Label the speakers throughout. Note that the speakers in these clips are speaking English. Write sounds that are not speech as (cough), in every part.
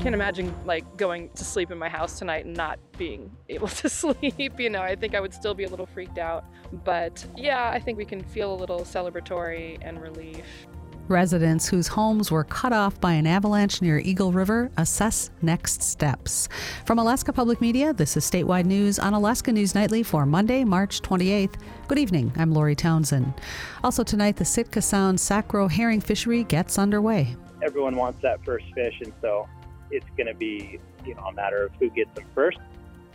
Speaker 1: can't imagine like going to sleep in my house tonight and not being (laughs) able to sleep. You know, I think I would still be a little freaked out. But yeah, I think we can feel a little celebratory and relief.
Speaker 2: Residents whose homes were cut off by an avalanche near Eagle River assess next steps. From Alaska Public Media, this is statewide news on Alaska News Nightly for Monday, March 28th. Good evening. I'm Lori Townsend. Also tonight, the Sitka Sound sac roe herring fishery gets underway.
Speaker 3: Everyone wants that first fish, and so it's going to be, you know, a matter of who gets them first.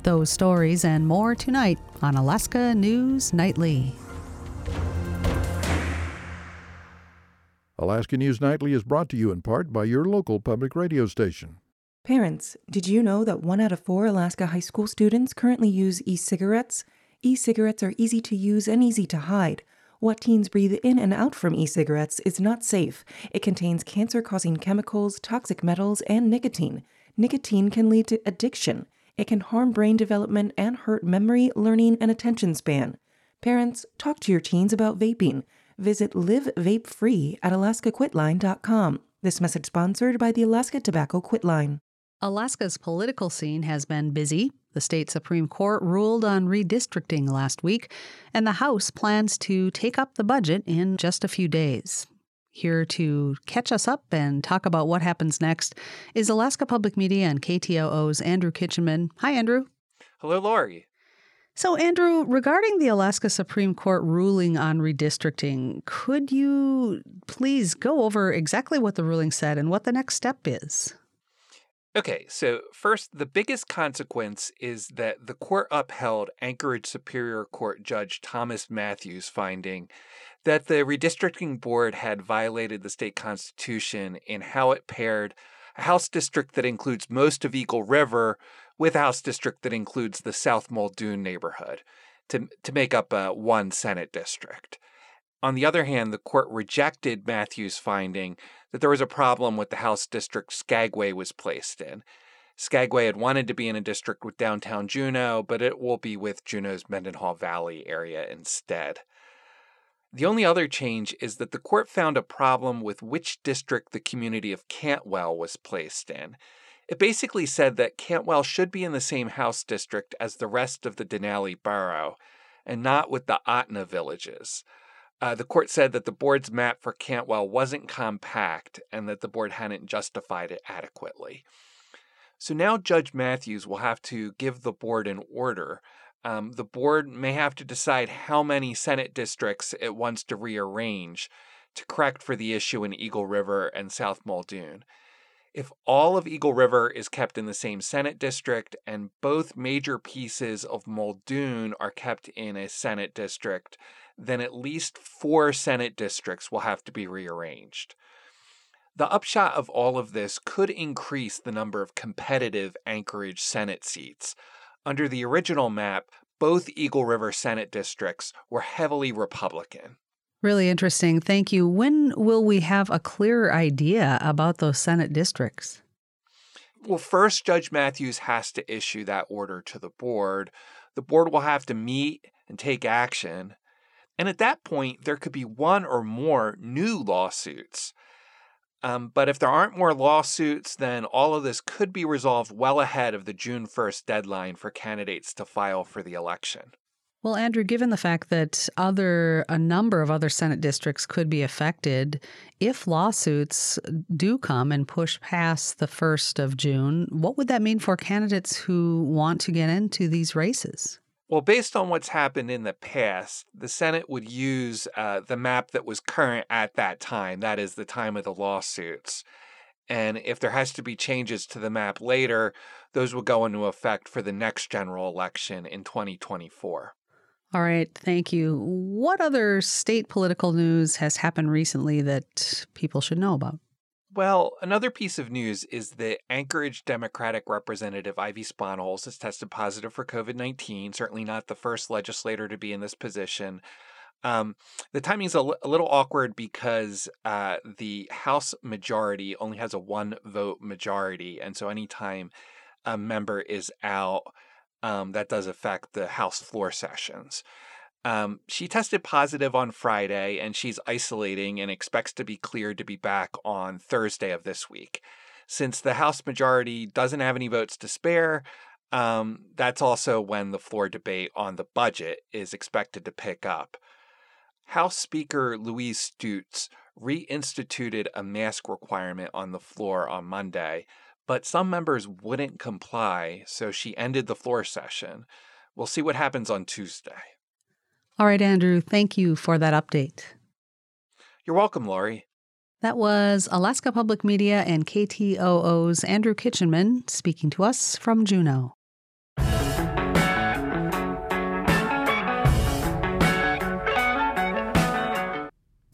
Speaker 2: Those stories and more tonight on Alaska News Nightly.
Speaker 4: Alaska News Nightly is brought to you in part by your local public radio station.
Speaker 5: Parents, did you know that one out of four Alaska high school students currently use e cigarettes? E cigarettes are easy to use and easy to hide. What teens breathe in and out from e cigarettes is not safe. It contains cancer causing chemicals, toxic metals, and nicotine. Nicotine can lead to addiction. It can harm brain development and hurt memory, learning, and attention span. Parents, talk to your teens about vaping. Visit Live Vape Free at alaskaquitline.com. This message sponsored by the Alaska Tobacco Quit Line.
Speaker 2: Alaska's political scene has been busy. The state Supreme Court ruled on redistricting last week, and the House plans to take up the budget in just a few days. Here to catch us up and talk about what happens next is Alaska Public Media and KTOO's Andrew Kitchenman. Hi, Andrew.
Speaker 6: Hello, Lori.
Speaker 2: So, Andrew, regarding the Alaska Supreme Court ruling on redistricting, could you please go over exactly what the ruling said and what the next step is?
Speaker 6: Okay, so first, the biggest consequence is that the court upheld Anchorage Superior Court Judge Thomas Matthews' finding that the redistricting board had violated the state constitution in how it paired a House district that includes most of Eagle River with a House district that includes the South Muldoon neighborhood to, to make up a one Senate district. On the other hand, the court rejected Matthews' finding that there was a problem with the House district Skagway was placed in. Skagway had wanted to be in a district with downtown Juneau, but it will be with Juneau's Mendenhall Valley area instead. The only other change is that the court found a problem with which district the community of Cantwell was placed in. It basically said that Cantwell should be in the same House district as the rest of the Denali borough, and not with the Ahtna villages. Uh, the court said that the board's map for Cantwell wasn't compact and that the board hadn't justified it adequately. So now Judge Matthews will have to give the board an order. Um, the board may have to decide how many Senate districts it wants to rearrange to correct for the issue in Eagle River and South Muldoon. If all of Eagle River is kept in the same Senate district and both major pieces of Muldoon are kept in a Senate district, then at least four Senate districts will have to be rearranged. The upshot of all of this could increase the number of competitive Anchorage Senate seats. Under the original map, both Eagle River Senate districts were heavily Republican.
Speaker 2: Really interesting. Thank you. When will we have a clearer idea about those Senate districts?
Speaker 6: Well, first, Judge Matthews has to issue that order to the board. The board will have to meet and take action. And at that point, there could be one or more new lawsuits. Um, but if there aren't more lawsuits, then all of this could be resolved well ahead of the June 1st deadline for candidates to file for the election.
Speaker 2: Well, Andrew, given the fact that other a number of other Senate districts could be affected if lawsuits do come and push past the 1st of June, what would that mean for candidates who want to get into these races?
Speaker 6: Well, based on what's happened in the past, the Senate would use uh, the map that was current at that time, that is, the time of the lawsuits. And if there has to be changes to the map later, those will go into effect for the next general election in 2024.
Speaker 2: All right, thank you. What other state political news has happened recently that people should know about?
Speaker 6: Well, another piece of news is that Anchorage Democratic Representative Ivy Spohnholz has tested positive for COVID 19, certainly not the first legislator to be in this position. Um, the timing is a, l- a little awkward because uh, the House majority only has a one vote majority. And so anytime a member is out, um, that does affect the House floor sessions. Um, she tested positive on Friday and she's isolating and expects to be cleared to be back on Thursday of this week. since the House majority doesn't have any votes to spare, um, that's also when the floor debate on the budget is expected to pick up. House Speaker Louise Stutes reinstituted a mask requirement on the floor on Monday, but some members wouldn't comply, so she ended the floor session. We'll see what happens on Tuesday.
Speaker 2: All right, Andrew, thank you for that update.
Speaker 6: You're welcome, Lori.
Speaker 2: That was Alaska Public Media and KTOO's Andrew Kitchenman speaking to us from Juneau.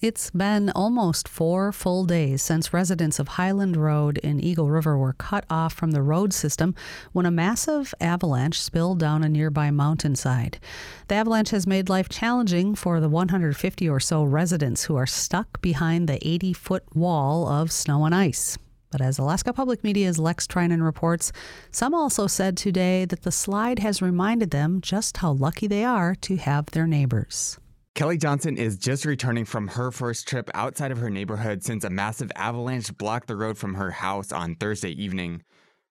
Speaker 2: It's been almost four full days since residents of Hiland Road in Eagle River were cut off from the road system when a massive avalanche spilled down a nearby mountainside. The avalanche has made life challenging for the 150 or so residents who are stuck behind the 80 foot wall of snow and ice. But as Alaska Public Media's Lex Treinen reports, some also said today that the slide has reminded them just how lucky they are to have their neighbors.
Speaker 7: Kelly Johnson is just returning from her first trip outside of her neighborhood since a massive avalanche blocked the road from her house on Thursday evening.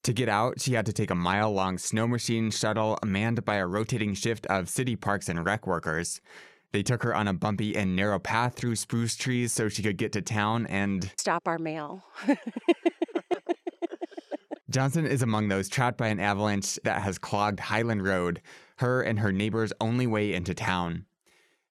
Speaker 7: To get out, she had to take a mile long snow machine shuttle manned by a rotating shift of city parks and rec workers. They took her on a bumpy and narrow path through spruce trees so she could get to town and
Speaker 8: stop our mail. (laughs)
Speaker 7: Johnson is among those trapped by an avalanche that has clogged Hiland Road, her and her neighbor's only way into town.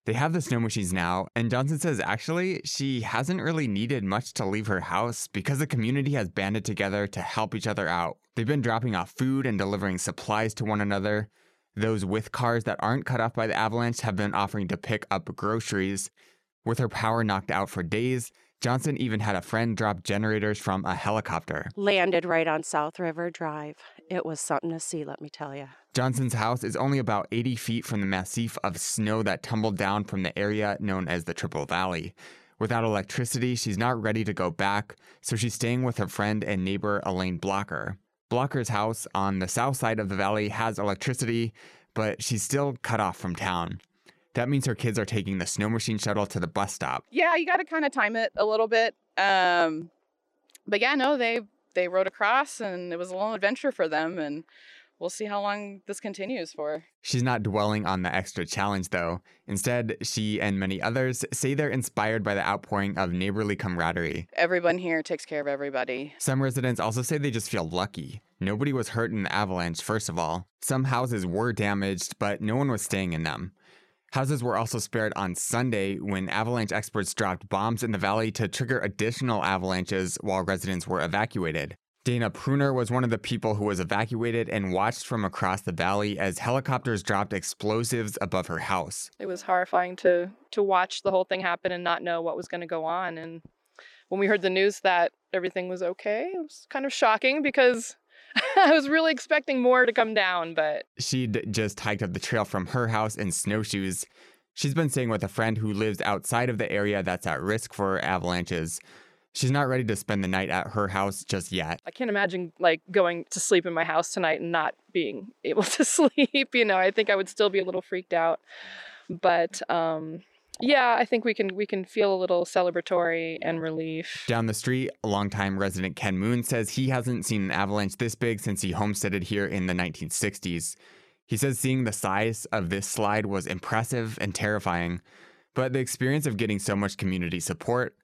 Speaker 7: They have the snow machines now, and Johnson says actually she hasn't really needed much to leave her house because the community has banded together to help each other out. They've been dropping off food and delivering supplies to one another. Those with cars that aren't cut off by the avalanche have been offering to pick up groceries. With her power knocked out for days, Johnson even had a friend drop generators from a helicopter.
Speaker 8: Landed right on South River Drive. It was something to see, let me tell you.
Speaker 7: Johnson's house is only about 80 feet from the massif of snow that tumbled down from the area known as the Triple Valley. Without electricity, she's not ready to go back, so she's staying with her friend and neighbor Elaine Blocker. Blocker's house on the south side of the valley has electricity, but she's still cut off from town. That means her kids are taking the snow machine shuttle to the bus stop.
Speaker 1: Yeah, you got to kind of time it a little bit. Um, but yeah, no, they they rode across, and it was a little adventure for them, and we'll see how long this continues for.
Speaker 7: She's not dwelling on the extra challenge, though. Instead, she and many others say they're inspired by the outpouring of neighborly camaraderie.
Speaker 1: Everyone here takes care of everybody.
Speaker 7: Some residents also say they just feel lucky. Nobody was hurt in the avalanche, first of all. Some houses were damaged, but no one was staying in them. Houses were also spared on Sunday when avalanche experts dropped bombs in the valley to trigger additional avalanches while residents were evacuated. Dana Pruner was one of the people who was evacuated and watched from across the valley as helicopters dropped explosives above her house.
Speaker 1: It was horrifying to to watch the whole thing happen and not know what was going to go on and when we heard the news that everything was okay, it was kind of shocking because (laughs) I was really expecting more to come down, but
Speaker 7: she'd just hiked up the trail from her house in snowshoes. She's been staying with a friend who lives outside of the area that's at risk for avalanches. She's not ready to spend the night at her house just yet.
Speaker 1: I can't imagine like going to sleep in my house tonight and not being (laughs) able to (laughs) sleep. You know, I think I would still be a little freaked out. But um, yeah, I think we can we can feel a little celebratory and relief.
Speaker 7: Down the street, a longtime resident Ken Moon says he hasn't seen an avalanche this big since he homesteaded here in the 1960s. He says seeing the size of this slide was impressive and terrifying, but the experience of getting so much community support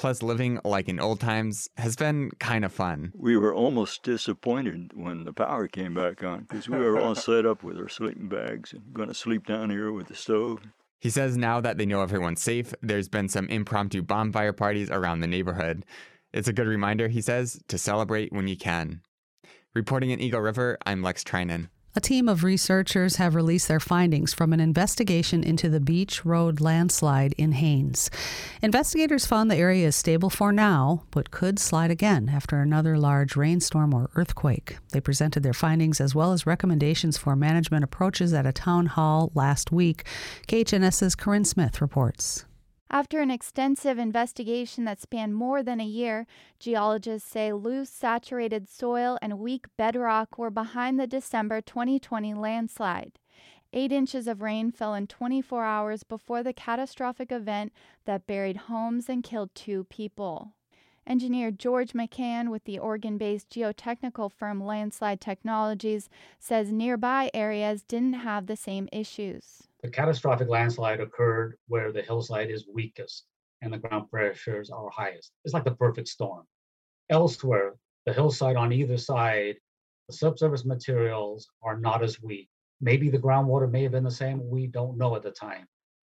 Speaker 7: plus living like in old times has been kind of fun.
Speaker 9: We were almost disappointed when the power came back on because we were all (laughs) set up with our sleeping bags and going to sleep down here with the stove.
Speaker 7: He says now that they know everyone's safe, there's been some impromptu bonfire parties around the neighborhood. It's a good reminder, he says, to celebrate when you can. Reporting in Eagle River, I'm Lex Treinen.
Speaker 2: A team of researchers have released their findings from an investigation into the Beach Road landslide in Haines. Investigators found the area is stable for now, but could slide again after another large rainstorm or earthquake. They presented their findings as well as recommendations for management approaches at a town hall last week. KHNS's Corinne Smith reports.
Speaker 10: After an extensive investigation that spanned more than a year, geologists say loose, saturated soil and weak bedrock were behind the December 2020 landslide. Eight inches of rain fell in 24 hours before the catastrophic event that buried homes and killed two people. Engineer George McCann with the Oregon based geotechnical firm Landslide Technologies says nearby areas didn't have the same issues.
Speaker 11: The catastrophic landslide occurred where the hillside is weakest and the ground pressures are highest. It's like the perfect storm. Elsewhere, the hillside on either side, the subsurface materials are not as weak. Maybe the groundwater may have been the same, we don't know at the time.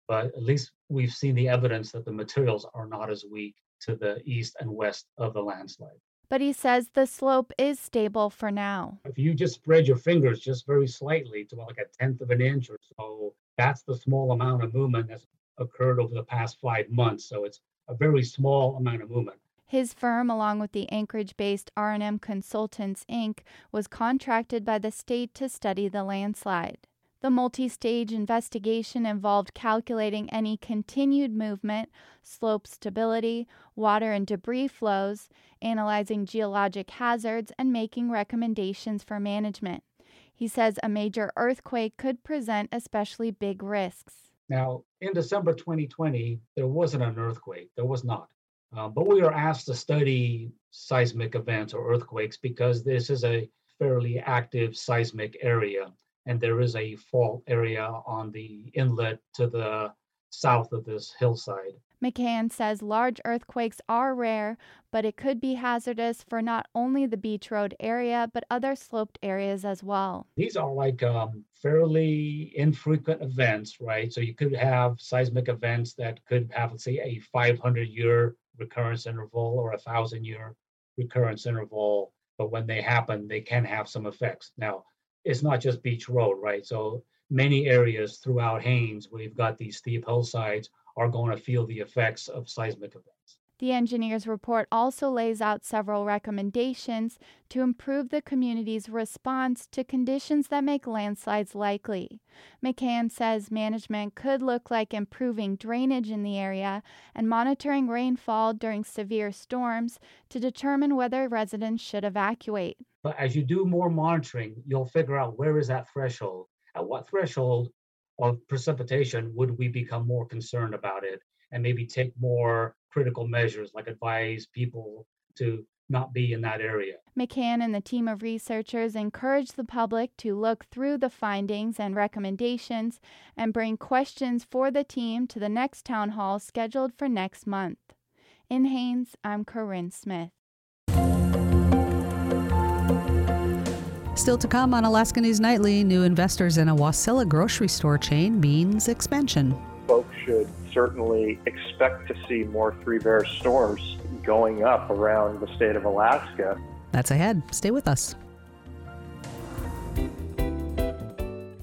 Speaker 11: But at least we've seen the evidence that the materials are not as weak to the east and west of the landslide.
Speaker 10: But he says the slope is stable for now.
Speaker 11: If you just spread your fingers just very slightly to like a tenth of an inch or so, that's the small amount of movement that's occurred over the past five months. So it's a very small amount of movement.
Speaker 10: His firm, along with the Anchorage-based R&M Consultants Inc., was contracted by the state to study the landslide. The multi stage investigation involved calculating any continued movement, slope stability, water and debris flows, analyzing geologic hazards, and making recommendations for management. He says a major earthquake could present especially big risks.
Speaker 11: Now, in December 2020, there wasn't an earthquake. There was not. Uh, but we were asked to study seismic events or earthquakes because this is a fairly active seismic area and there is a fault area on the inlet to the south of this hillside.
Speaker 10: McCann says large earthquakes are rare, but it could be hazardous for not only the Beach Road area, but other sloped areas as well.
Speaker 11: These are like um, fairly infrequent events, right? So you could have seismic events that could have, let's say, a 500 year recurrence interval or a thousand year recurrence interval. But when they happen, they can have some effects. Now, it's not just Beach Road, right? So many areas throughout Haines where you've got these steep hillsides are going to feel the effects of seismic events.
Speaker 10: The engineer's report also lays out several recommendations to improve the community's response to conditions that make landslides likely. McCann says management could look like improving drainage in the area and monitoring rainfall during severe storms to determine whether residents should evacuate.
Speaker 11: But as you do more monitoring, you'll figure out where is that threshold. At what threshold of precipitation would we become more concerned about it and maybe take more critical measures like advise people to not be in that area.
Speaker 10: McCann and the team of researchers encourage the public to look through the findings and recommendations and bring questions for the team to the next town hall scheduled for next month. In Haines, I'm Corinne Smith.
Speaker 2: Still to come on Alaska News Nightly, new investors in a Wasilla grocery store chain means expansion.
Speaker 12: Folks should certainly expect to see more three bear storms going up around the state of Alaska.
Speaker 2: That's ahead. Stay with us.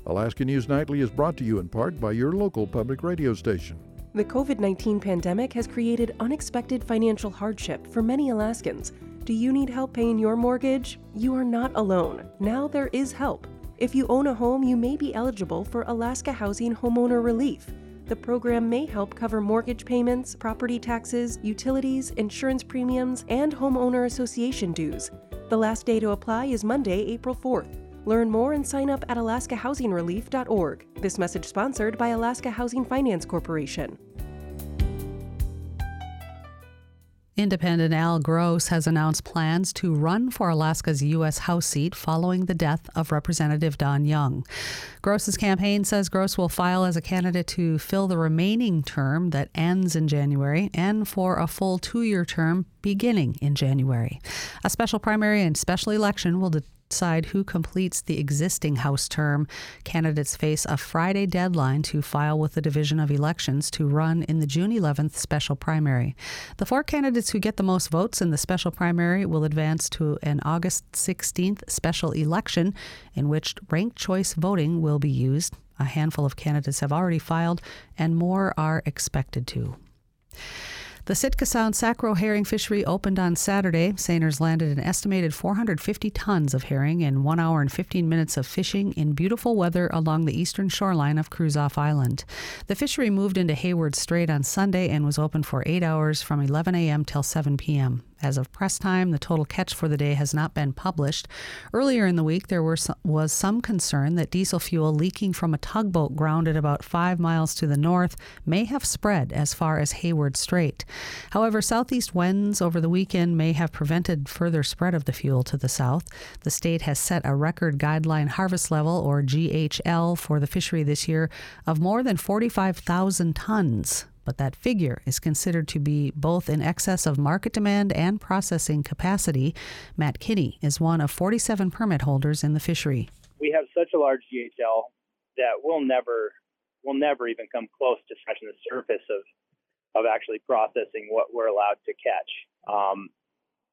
Speaker 4: Alaska News Nightly is brought to you in part by your local public radio station.
Speaker 5: The COVID 19 pandemic has created unexpected financial hardship for many Alaskans. Do you need help paying your mortgage? You are not alone. Now there is help. If you own a home, you may be eligible for Alaska Housing Homeowner Relief. The program may help cover mortgage payments, property taxes, utilities, insurance premiums, and homeowner association dues. The last day to apply is Monday, April 4th. Learn more and sign up at alaskahousingrelief.org. This message sponsored by Alaska Housing Finance Corporation.
Speaker 2: Independent Al Gross has announced plans to run for Alaska's U.S. House seat following the death of Representative Don Young. Gross's campaign says Gross will file as a candidate to fill the remaining term that ends in January and for a full two year term beginning in January. A special primary and special election will decide who completes the existing House term. Candidates face a Friday deadline to file with the Division of Elections to run in the June 11th special primary. The four candidates who get the most votes in the special primary will advance to an August 16th special election in which ranked choice voting will be used. A handful of candidates have already filed, and more are expected to. The Sitka Sound sac roe herring fishery opened on Saturday. Seiners landed an estimated 450 tons of herring in one hour and 15 minutes of fishing in beautiful weather along the eastern shoreline of Kruzof Island. The fishery moved into Hayward Strait on Sunday and was open for eight hours from 11 a.m. till 7 p.m. As of press time, the total catch for the day has not been published. Earlier in the week, there were some, was some concern that diesel fuel leaking from a tugboat grounded about five miles to the north may have spread as far as Hayward Strait. However, southeast winds over the weekend may have prevented further spread of the fuel to the south. The state has set a record guideline harvest level, or GHL, for the fishery this year of more than 45,000 tons but that figure is considered to be both in excess of market demand and processing capacity. Matt Kinney is one of 47 permit holders in the fishery.
Speaker 3: We have such a large GHL that we'll never we'll never even come close to scratching the surface of of actually processing what we're allowed to catch. Um,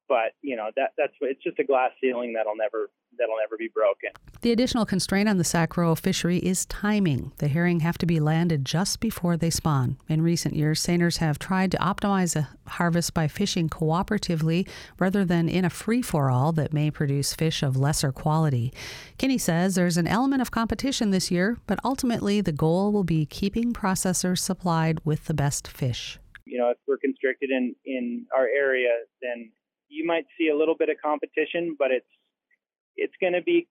Speaker 3: but you know that that's it's just a glass ceiling that'll never that'll never be broken.
Speaker 2: The additional constraint on the sac roe fishery is timing. The herring have to be landed just before they spawn. In recent years, seiners have tried to optimize a harvest by fishing cooperatively rather than in a free for all that may produce fish of lesser quality. Kinney says there's an element of competition this year, but ultimately the goal will be keeping processors supplied with the best fish.
Speaker 3: You know, if we're constricted in, in our area, then you might see a little bit of competition, but it's it's going to be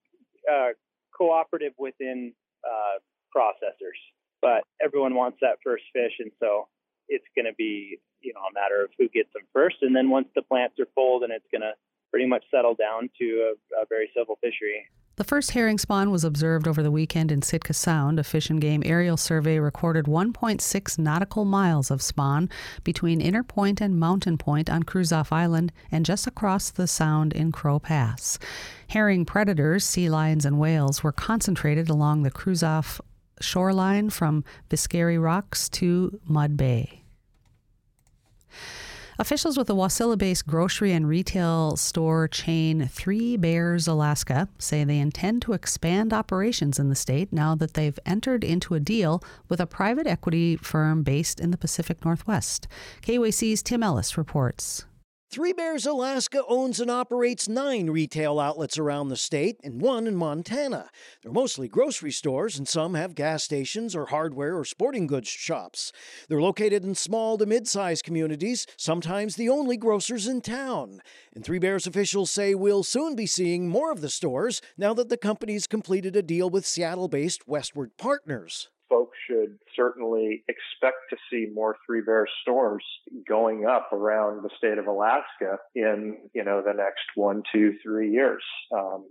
Speaker 3: uh, cooperative within uh, processors. But everyone wants that first fish, and so it's going to be you know a matter of who gets them first, and then once the plants are full, then it's going to pretty much settle down to a, a very civil fishery.
Speaker 2: The first herring spawn was observed over the weekend in Sitka Sound. A fish and game aerial survey recorded 1.6 nautical miles of spawn between Inner Point and Mountain Point on Kruzof Island and just across the sound in Crow Pass. Herring predators, sea lions, and whales were concentrated along the Kruzof shoreline from Biscari Rocks to Mud Bay. Officials with the Wasilla based grocery and retail store chain Three Bears Alaska say they intend to expand operations in the state now that they've entered into a deal with a private equity firm based in the Pacific Northwest. KUAC's Tim Ellis reports.
Speaker 13: Three Bears Alaska owns and operates nine retail outlets around the state and one in Montana. They're mostly grocery stores, and some have gas stations or hardware or sporting goods shops. They're located in small to mid sized communities, sometimes the only grocers in town. And Three Bears officials say we'll soon be seeing more of the stores now that the company's completed a deal with Seattle based Westward Partners
Speaker 12: folks should certainly expect to see more Three Bear storms going up around the state of Alaska in, you know, the next one, two, three years. Um,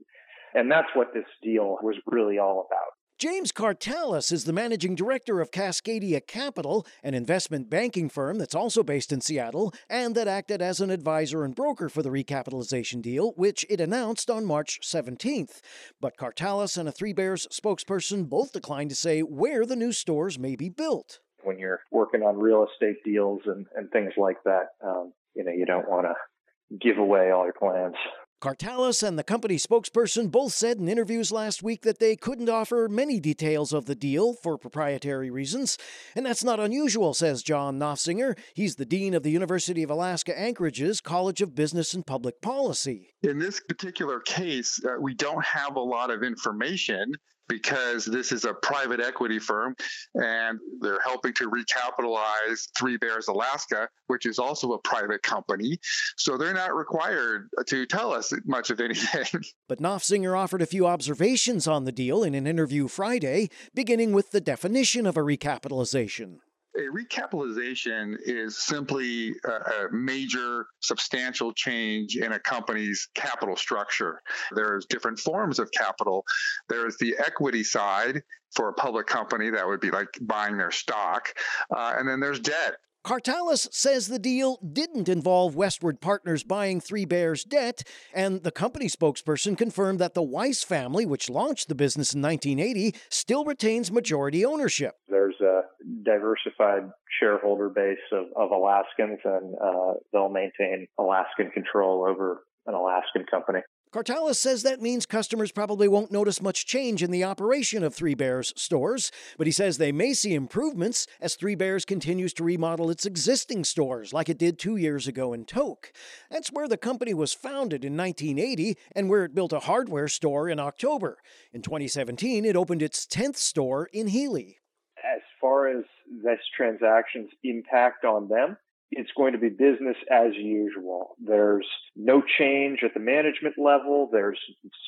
Speaker 12: and that's what this deal was really all about.
Speaker 13: James Kartalis is the managing director of Cascadia Capital, an investment banking firm that's also based in Seattle and that acted as an advisor and broker for the recapitalization deal, which it announced on March 17th. But Kartalis and a Three Bears spokesperson both declined to say where the new stores may be built.
Speaker 12: When you're working on real estate deals and, and things like that, um, you know, you don't want to give away all your plans.
Speaker 13: Kartalis and the company spokesperson both said in interviews last week that they couldn't offer many details of the deal for proprietary reasons. And that's not unusual, says John Nofziger. He's the Dean of the University of Alaska Anchorage's College of Business and Public Policy.
Speaker 14: In this particular case, uh, we don't have a lot of information because this is a private equity firm and they're helping to recapitalize Three Bears Alaska, which is also a private company. So they're not required to tell us much of anything. (laughs)
Speaker 13: But Nofziger offered a few observations on the deal in an interview Friday, beginning with the definition of a recapitalization.
Speaker 14: A recapitalization is simply a, a, major, substantial change in a company's capital structure. There's different forms of capital. There's the equity side for a public company, that would be like buying their stock. Uh, and then there's debt.
Speaker 13: Kartalis says the deal didn't involve Westward Partners buying Three Bears debt, and the company spokesperson confirmed that the Weiss family, which launched the business in 1980, still retains majority ownership.
Speaker 12: There's a diversified shareholder base of, of Alaskans, and uh, they'll maintain Alaskan control over an Alaskan company.
Speaker 13: Kartalis says that means customers probably won't notice much change in the operation of Three Bears stores, but he says they may see improvements as Three Bears continues to remodel its existing stores like it did two years ago in Tok. That's where the company was founded in 1980 and where it built a hardware store in October. In 2017, it opened its 10th store in Healy.
Speaker 12: As far as this transaction's impact on them, it's going to be business as usual. There's no change at the management level. There's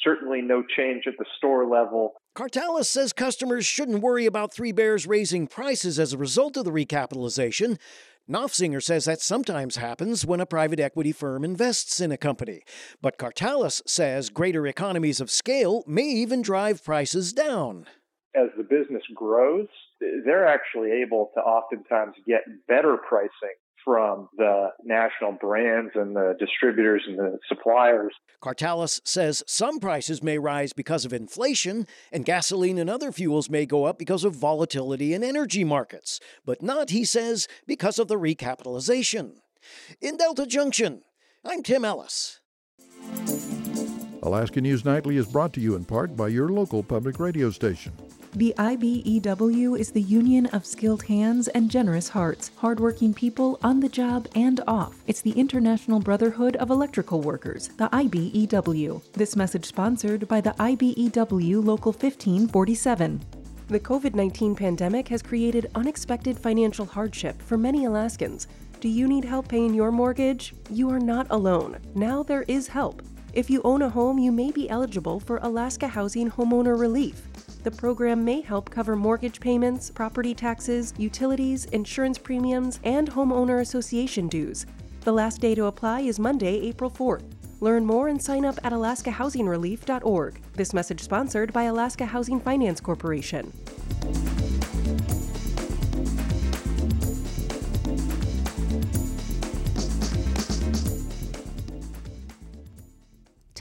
Speaker 12: certainly no change at the store level.
Speaker 13: Kartalis says customers shouldn't worry about Three Bears raising prices as a result of the recapitalization. Nofziger says that sometimes happens when a private equity firm invests in a company. But Kartalis says greater economies of scale may even drive prices down.
Speaker 12: As the business grows, they're actually able to oftentimes get better pricing from the national brands and the distributors and the suppliers.
Speaker 13: Kartalis says some prices may rise because of inflation, and gasoline and other fuels may go up because of volatility in energy markets, but not, he says, because of the recapitalization. In Delta Junction, I'm Tim Ellis.
Speaker 4: Alaska News Nightly is brought to you in part by your local public radio station.
Speaker 5: The IBEW is the union of skilled hands and generous hearts, hardworking people on the job and off. It's the International Brotherhood of Electrical Workers, the IBEW. This message sponsored by the IBEW Local 1547.
Speaker 15: The COVID 19 pandemic has created unexpected financial hardship for many Alaskans. Do you need help paying your mortgage? You are not alone. Now there is help. If you own a home, you may be eligible for Alaska Housing Homeowner Relief. The program may help cover mortgage payments, property taxes, utilities, insurance premiums, and homeowner association dues. The last day to apply is Monday, April 4th. Learn more and sign up at alaskahousingrelief.org. This message sponsored by Alaska Housing Finance Corporation.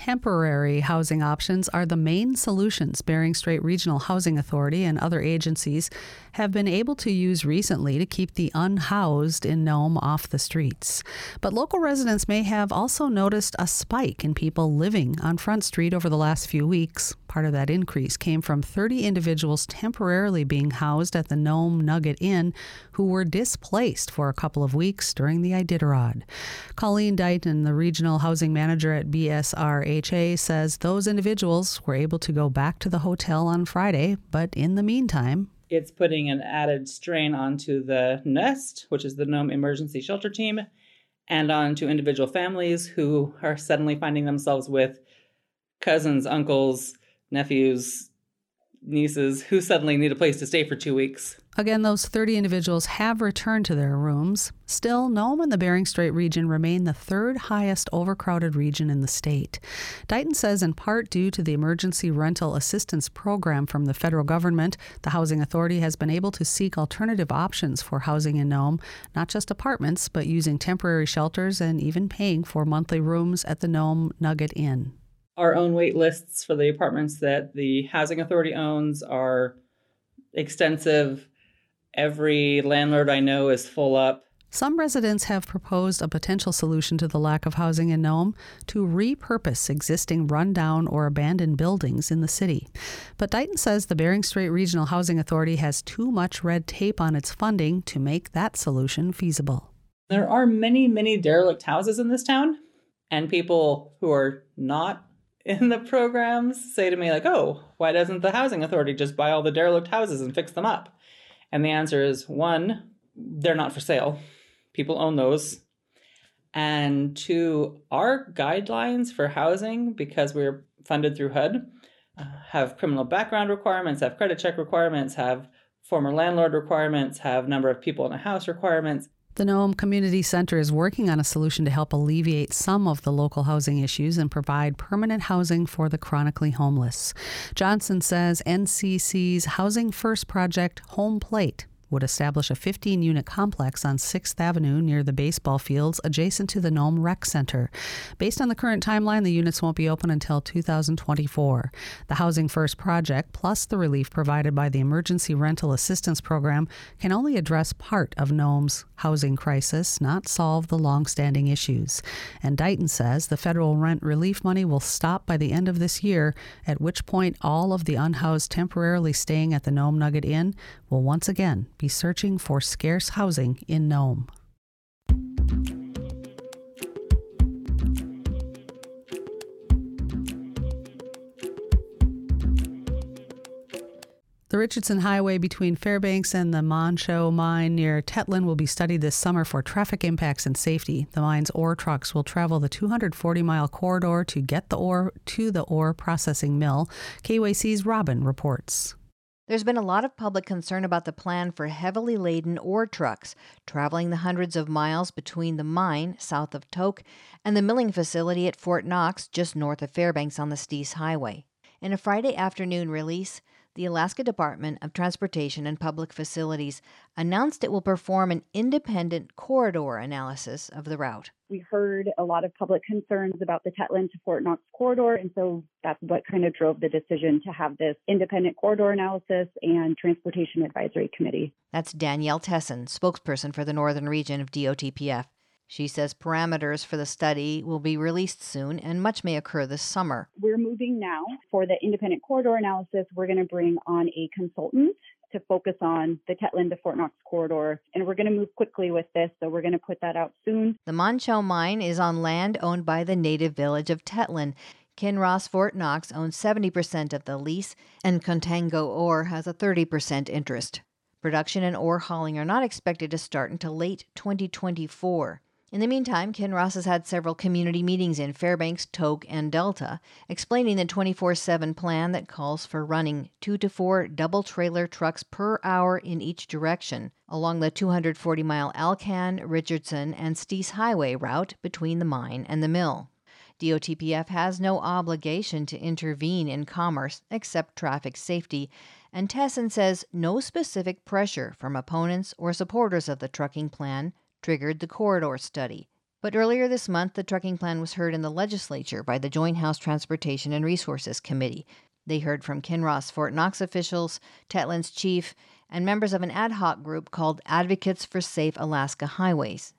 Speaker 2: Temporary housing options are the main solutions Bering Strait Regional Housing Authority and other agencies have been able to use recently to keep the unhoused in Nome off the streets. But local residents may have also noticed a spike in people living on Front Street over the last few weeks. Part of that increase came from 30 individuals temporarily being housed at the Nome Nugget Inn who were displaced for a couple of weeks during the Iditarod. Colleen Dighton, the regional housing manager at BSRHA, says those individuals were able to go back to the hotel on Friday, but in the meantime,
Speaker 16: it's putting an added strain onto the nest, which is the Nome Emergency Shelter Team, and onto individual families who are suddenly finding themselves with cousins, uncles, nephews, nieces who suddenly need a place to stay for two weeks.
Speaker 2: Again, those 30 individuals have returned to their rooms. Still, Nome and the Bering Strait region remain the third highest overcrowded region in the state. Dighton says, in part due to the Emergency Rental Assistance Program from the federal government, the Housing Authority has been able to seek alternative options for housing in Nome, not just apartments, but using temporary shelters and even paying for monthly rooms at the Nome Nugget Inn.
Speaker 16: Our own wait lists for the apartments that the Housing Authority owns are extensive Every landlord I know is full up.
Speaker 2: Some residents have proposed a potential solution to the lack of housing in Nome to repurpose existing rundown or abandoned buildings in the city. But Dighton says the Bering Strait Regional Housing Authority has too much red tape on its funding to make that solution feasible.
Speaker 16: There are many, many derelict houses in this town, and people who are not in the programs say to me, like, oh, why doesn't the housing authority just buy all the derelict houses and fix them up? And the answer is one, they're not for sale. People own those. And two, our guidelines for housing, because we're funded through HUD, uh, have criminal background requirements, have credit check requirements, have former landlord requirements, have number of people in a house requirements.
Speaker 2: The Nome Community Center is working on a solution to help alleviate some of the local housing issues and provide permanent housing for the chronically homeless. Johnson says NCC's Housing First project, Home Plate, would establish a 15 unit complex on 6th Avenue near the baseball fields adjacent to the Nome Rec Center. Based on the current timeline, the units won't be open until 2024. The Housing First project, plus the relief provided by the Emergency Rental Assistance Program, can only address part of Nome's housing crisis, not solve the long-standing issues. And Dighton says the federal rent relief money will stop by the end of this year, at which point all of the unhoused temporarily staying at the Nome Nugget Inn will once again be searching for scarce housing in Nome. The Richardson Highway between Fairbanks and the Manh Choh mine near Tetlin will be studied this summer for traffic impacts and safety. The mine's ore trucks will travel the 240 mile corridor to get the ore to the ore processing mill. KUAC's Robyne reports.
Speaker 17: There's been a lot of public concern about the plan for heavily laden ore trucks traveling the hundreds of miles between the mine south of Tok and the milling facility at Fort Knox just north of Fairbanks on the Steese Highway. In a Friday afternoon release, the Alaska Department of Transportation and Public Facilities announced it will perform an independent corridor analysis of the route.
Speaker 18: We heard a lot of public concerns about the Tetlin to Fort Knox corridor, and so that's what kind of drove the decision to have this independent corridor analysis and Transportation Advisory Committee.
Speaker 17: That's Danielle Tesson, spokesperson for the northern region of DOTPF. She says parameters for the study will be released soon and much may occur this summer.
Speaker 18: We're moving now for the independent corridor analysis. We're going to bring on a consultant to focus on the Tetlin to Fort Knox corridor, and we're going to move quickly with this, so we're going to put that out soon.
Speaker 17: The Manh Choh mine is on land owned by the native village of Tetlin. Kinross Fort Knox owns 70% of the lease, and Contango Ore has a 30% interest. Production and ore hauling are not expected to start until late 2024. In the meantime, Kinross has had several community meetings in Fairbanks, Tok, and Delta, explaining the 24 7 plan that calls for running two to four double trailer trucks per hour in each direction along the 240 mile Alcan, Richardson, and Steese Highway route between the mine and the mill. DOTPF has no obligation to intervene in commerce except traffic safety, and Tesson says no specific pressure from opponents or supporters of the trucking plan triggered the corridor study. But earlier this month, the trucking plan was heard in the legislature by the Joint House Transportation and Resources Committee. They heard from Kinross Fort Knox officials, Tetlin's chief, and members of an ad hoc group called Advocates for Safe Alaska Highways.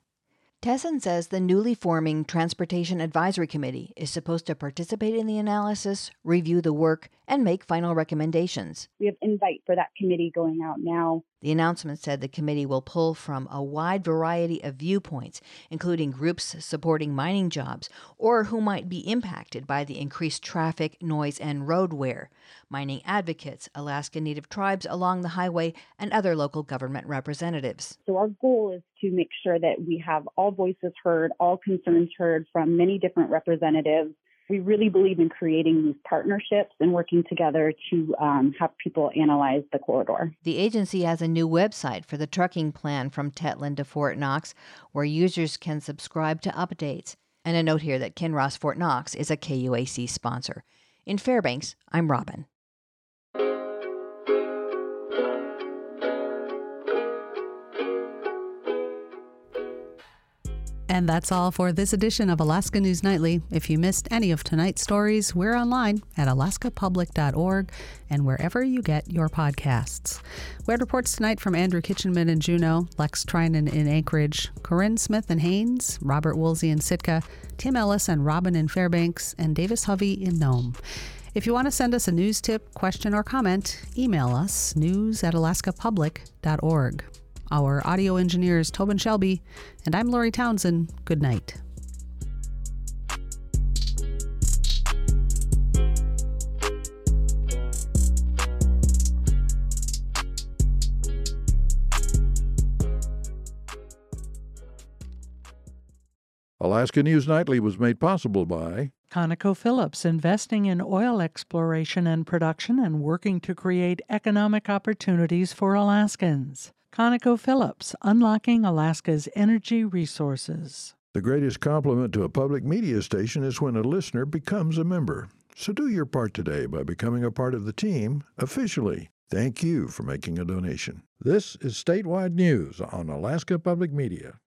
Speaker 17: Tesson says the newly forming Transportation Advisory Committee is supposed to participate in the analysis, review the work, and make final recommendations.
Speaker 18: We have invite for that committee going out now.
Speaker 17: The announcement said the committee will pull from a wide variety of viewpoints, including groups supporting mining jobs or who might be impacted by the increased traffic, noise, and road wear, mining advocates, Alaska Native tribes along the highway, and other local government representatives.
Speaker 18: So, our goal is to make sure that we have all voices heard, all concerns heard from many different representatives we really believe in creating these partnerships and working together to um, have people analyze the corridor.
Speaker 17: The agency has a new website for the trucking plan from Tetlin to Fort Knox where users can subscribe to updates. And a note here that Kinross Fort Knox is a KUAC sponsor. In Fairbanks, I'm Robyne.
Speaker 2: And that's all for this edition of Alaska News Nightly. If you missed any of tonight's stories, we're online at alaskapublic.org and wherever you get your podcasts. We had reports tonight from Andrew Kitchenman in Juneau, Lex Treinen in Anchorage, Corinne Smith and Haines, Robert Woolsey in Sitka, Tim Ellis and Robyne in Fairbanks, and Davis Hovey in Nome. If you want to send us a news tip, question, or comment, email us news at alaskapublic.org. Our audio engineer is Toben Shelby, and I'm Lori Townsend. Good night.
Speaker 4: Alaska News Nightly was made possible by
Speaker 19: ConocoPhillips investing in oil exploration and production and working to create economic opportunities for Alaskans. ConocoPhillips, unlocking Alaska's energy resources.
Speaker 4: The greatest compliment to a public media station is when a listener becomes a member. So do your part today by becoming a part of the team officially. Thank you for making a donation. This is statewide news on Alaska Public Media.